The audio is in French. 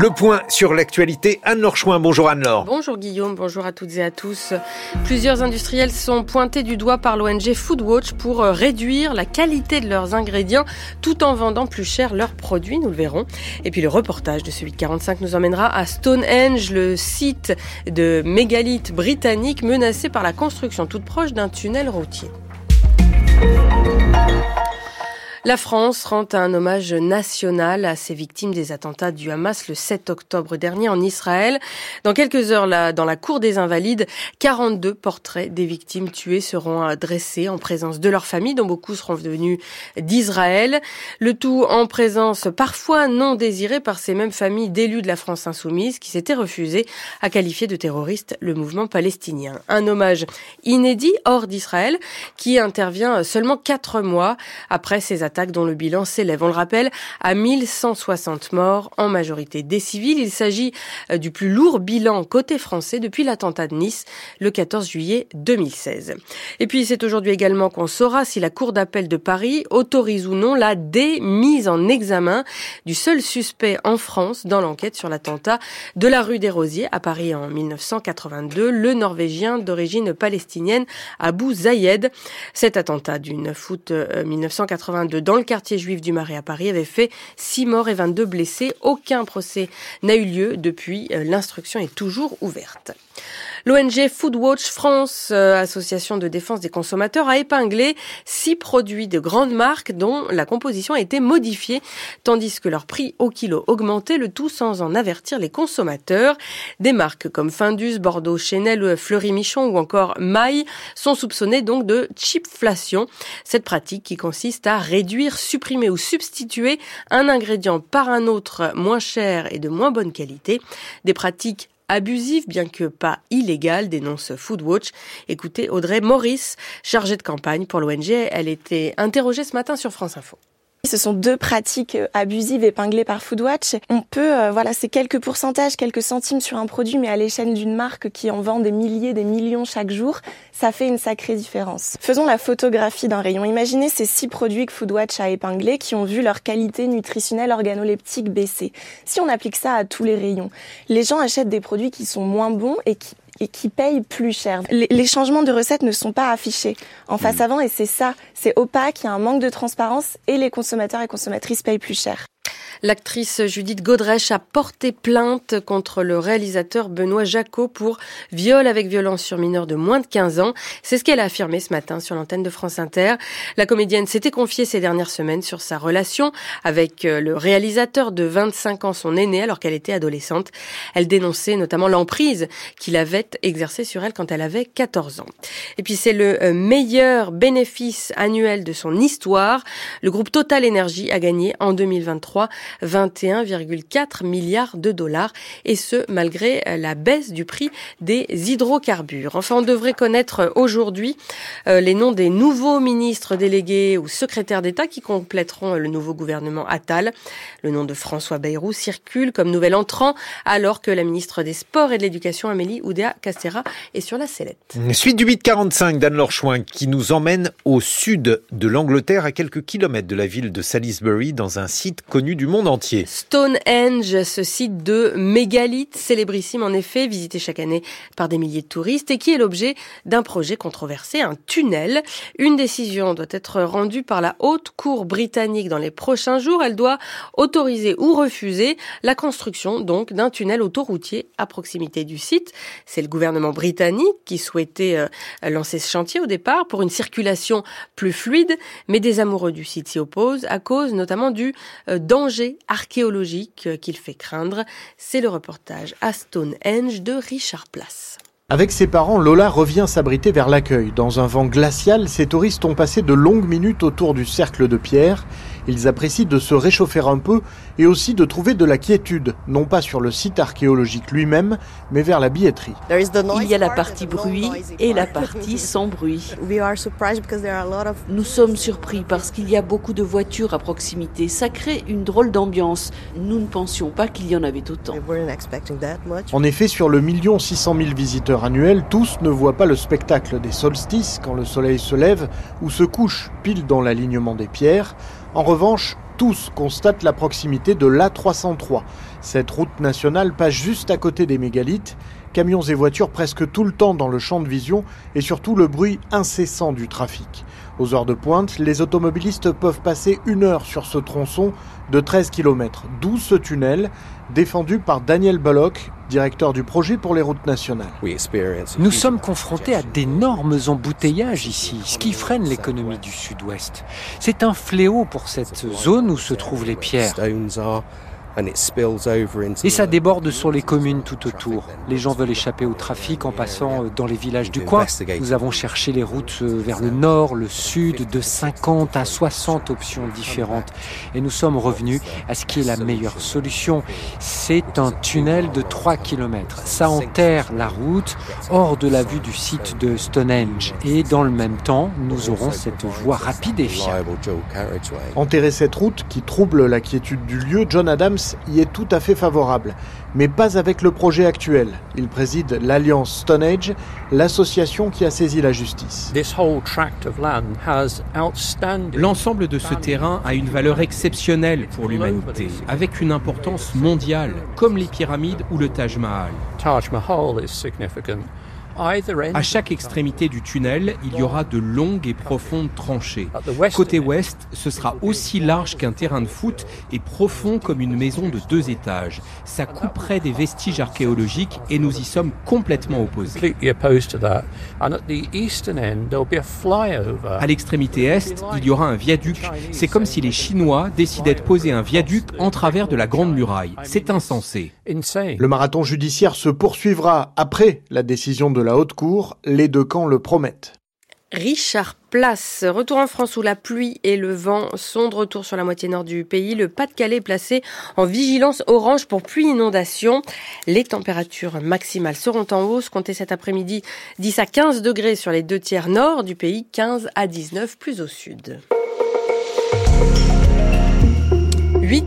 Le point sur l'actualité, Anne-Laure. Bonjour Anne-Laure. Bonjour Guillaume, bonjour à toutes et à tous. Plusieurs industriels sont pointés du doigt par l'ONG Foodwatch pour euh, réduire la qualité de leurs ingrédients tout en vendant plus cher leurs produits, nous le verrons. Et puis le reportage de celui de 45 nous emmènera à Stonehenge, le site de mégalithes britannique menacé par la construction toute proche d'un tunnel routier. La France rend un hommage national à ses victimes des attentats du Hamas le 7 octobre dernier en Israël. Dans quelques heures, dans la cour des Invalides, 42 portraits des victimes tuées seront dressés en présence de leurs familles, dont beaucoup seront venus d'Israël. Le tout en présence parfois non désirée par ces mêmes familles d'élus de la France insoumise qui s'étaient refusés à qualifier de terroriste le mouvement palestinien. Un hommage inédit hors d'Israël qui intervient seulement quatre mois après ces attentats dont le bilan s'élève, on le rappelle, à 1160 morts, en majorité des civils. Il s'agit euh, du plus lourd bilan côté français depuis l'attentat de Nice le 14 juillet 2016. Et puis c'est aujourd'hui également qu'on saura si la Cour d'appel de Paris autorise ou non la démise en examen du seul suspect en France dans l'enquête sur l'attentat de la rue des Rosiers à Paris en 1982, le Norvégien d'origine palestinienne Abu Zayed. Cet attentat du 9 août 1982 euh, dans le quartier juif du Marais à Paris avait fait 6 morts et 22 blessés. Aucun procès n'a eu lieu depuis. Euh, l'instruction est toujours ouverte. L'ONG Foodwatch France, euh, association de défense des consommateurs, a épinglé six produits de grandes marques dont la composition a été modifiée, tandis que leur prix au kilo augmentait, le tout sans en avertir les consommateurs. Des marques comme Findus, Bordeaux, Chanel, Fleury Michon ou encore Maille sont soupçonnées donc de chipflation. Cette pratique qui consiste à réduire, supprimer ou substituer un ingrédient par un autre moins cher et de moins bonne qualité. Des pratiques abusive, bien que pas illégale, dénonce Foodwatch. Écoutez Audrey Maurice, chargée de campagne pour l'ONG. Elle était interrogée ce matin sur France Info. Ce sont deux pratiques euh, abusives épinglées par Foodwatch. On peut, euh, voilà, c'est quelques pourcentages, quelques centimes sur un produit, mais à l'échelle d'une marque qui en vend des milliers, des millions chaque jour, ça fait une sacrée différence. Faisons la photographie d'un rayon. Imaginez ces six produits que Foodwatch a épinglés qui ont vu leur qualité nutritionnelle organoleptique baisser. Si on applique ça à tous les rayons, les gens achètent des produits qui sont moins bons et qui et qui payent plus cher. Les, changements de recettes ne sont pas affichés en face mm. avant et c'est ça, c'est opaque, il y a un manque de transparence et les consommateurs et consommatrices payent plus cher. L'actrice Judith Godrèche a porté plainte contre le réalisateur Benoît Jacot pour viol avec violence sur mineur de moins de 15 ans. C'est ce qu'elle a affirmé ce matin sur l'antenne de France Inter. La comédienne s'était confiée ces dernières semaines sur sa relation avec euh, le réalisateur de 25 ans, son aîné, alors qu'elle était adolescente. Elle dénonçait notamment l'emprise qu'il avait exercée sur elle quand elle avait 14 ans. Et puis c'est le euh, meilleur bénéfice annuel de son histoire. Le groupe Total Energy a gagné en 2023 21,4 milliards de dollars, et ce malgré la baisse du prix des hydrocarbures. Enfin, on devrait connaître aujourd'hui euh, les noms des nouveaux ministres délégués ou secrétaires d'État qui compléteront le nouveau gouvernement Attal. Le nom de François Bayrou circule comme nouvel entrant, alors que la ministre des Sports et de l'Éducation, Amélie Oudéa Castera, est sur la sellette. Suite du 845 d'Anne-Laure qui nous emmène au sud de l'Angleterre, à quelques kilomètres de la ville de Salisbury, dans un site connu du monde entier. Stonehenge, ce site de mégalithes, célébrissime en effet, visité chaque année par des milliers de touristes et qui est l'objet d'un projet controversé, un tunnel. Une décision doit être rendue par la haute cour britannique dans les prochains jours. Elle doit autoriser ou refuser la construction donc d'un tunnel autoroutier à proximité du site. C'est le gouvernement britannique qui souhaitait euh, lancer ce chantier au départ pour une circulation plus fluide, mais des amoureux du site s'y opposent à cause notamment du euh, danger archéologique qu'il fait craindre. C'est le reportage à Stonehenge de Richard Place. Avec ses parents, Lola revient s'abriter vers l'accueil. Dans un vent glacial, ces touristes ont passé de longues minutes autour du cercle de pierre. Ils apprécient de se réchauffer un peu et aussi de trouver de la quiétude, non pas sur le site archéologique lui-même, mais vers la billetterie. Il y a la partie bruit et la partie sans bruit. Nous sommes surpris parce qu'il y a beaucoup de voitures à proximité. Ça crée une drôle d'ambiance. Nous ne pensions pas qu'il y en avait autant. En effet, sur le million six cent mille visiteurs annuels, tous ne voient pas le spectacle des solstices quand le soleil se lève ou se couche pile dans l'alignement des pierres. En revanche, tous constatent la proximité de l'A303. Cette route nationale passe juste à côté des mégalithes. Camions et voitures presque tout le temps dans le champ de vision et surtout le bruit incessant du trafic. Aux heures de pointe, les automobilistes peuvent passer une heure sur ce tronçon de 13 km, d'où ce tunnel défendu par Daniel Bullock, directeur du projet pour les routes nationales. Nous sommes confrontés à d'énormes embouteillages ici, ce qui freine l'économie du sud-ouest. C'est un fléau pour cette zone où se trouvent les pierres. Et ça déborde sur les communes tout autour. Les gens veulent échapper au trafic en passant euh, dans les villages du coin. Nous avons cherché les routes euh, vers le nord, le sud, de 50 à 60 options différentes. Et nous sommes revenus à ce qui est la meilleure solution. C'est un tunnel de 3 km. Ça enterre la route hors de la vue du site de Stonehenge. Et dans le même temps, nous aurons cette voie rapide et fiable. Enterrer cette route qui trouble la quiétude du lieu, John Adams y est tout à fait favorable, mais pas avec le projet actuel. Il préside l'Alliance Stone Age, l'association qui a saisi la justice. L'ensemble de ce terrain a une valeur exceptionnelle pour l'humanité, avec une importance mondiale, comme les pyramides ou le Taj Mahal. À chaque extrémité du tunnel, il y aura de longues et profondes tranchées. Côté ouest, ce sera aussi large qu'un terrain de foot et profond comme une maison de deux étages. Ça couperait des vestiges archéologiques et nous y sommes complètement opposés. À l'extrémité est, il y aura un viaduc. C'est comme si les Chinois décidaient de poser un viaduc en travers de la Grande Muraille. C'est insensé. Le marathon judiciaire se poursuivra après la décision de la haute cour. Les deux camps le promettent. Richard Place. Retour en France où la pluie et le vent sont de retour sur la moitié nord du pays. Le Pas-de-Calais placé en vigilance orange pour pluie inondation. Les températures maximales seront en hausse. Comptez cet après-midi 10 à 15 degrés sur les deux tiers nord du pays, 15 à 19 plus au sud. 8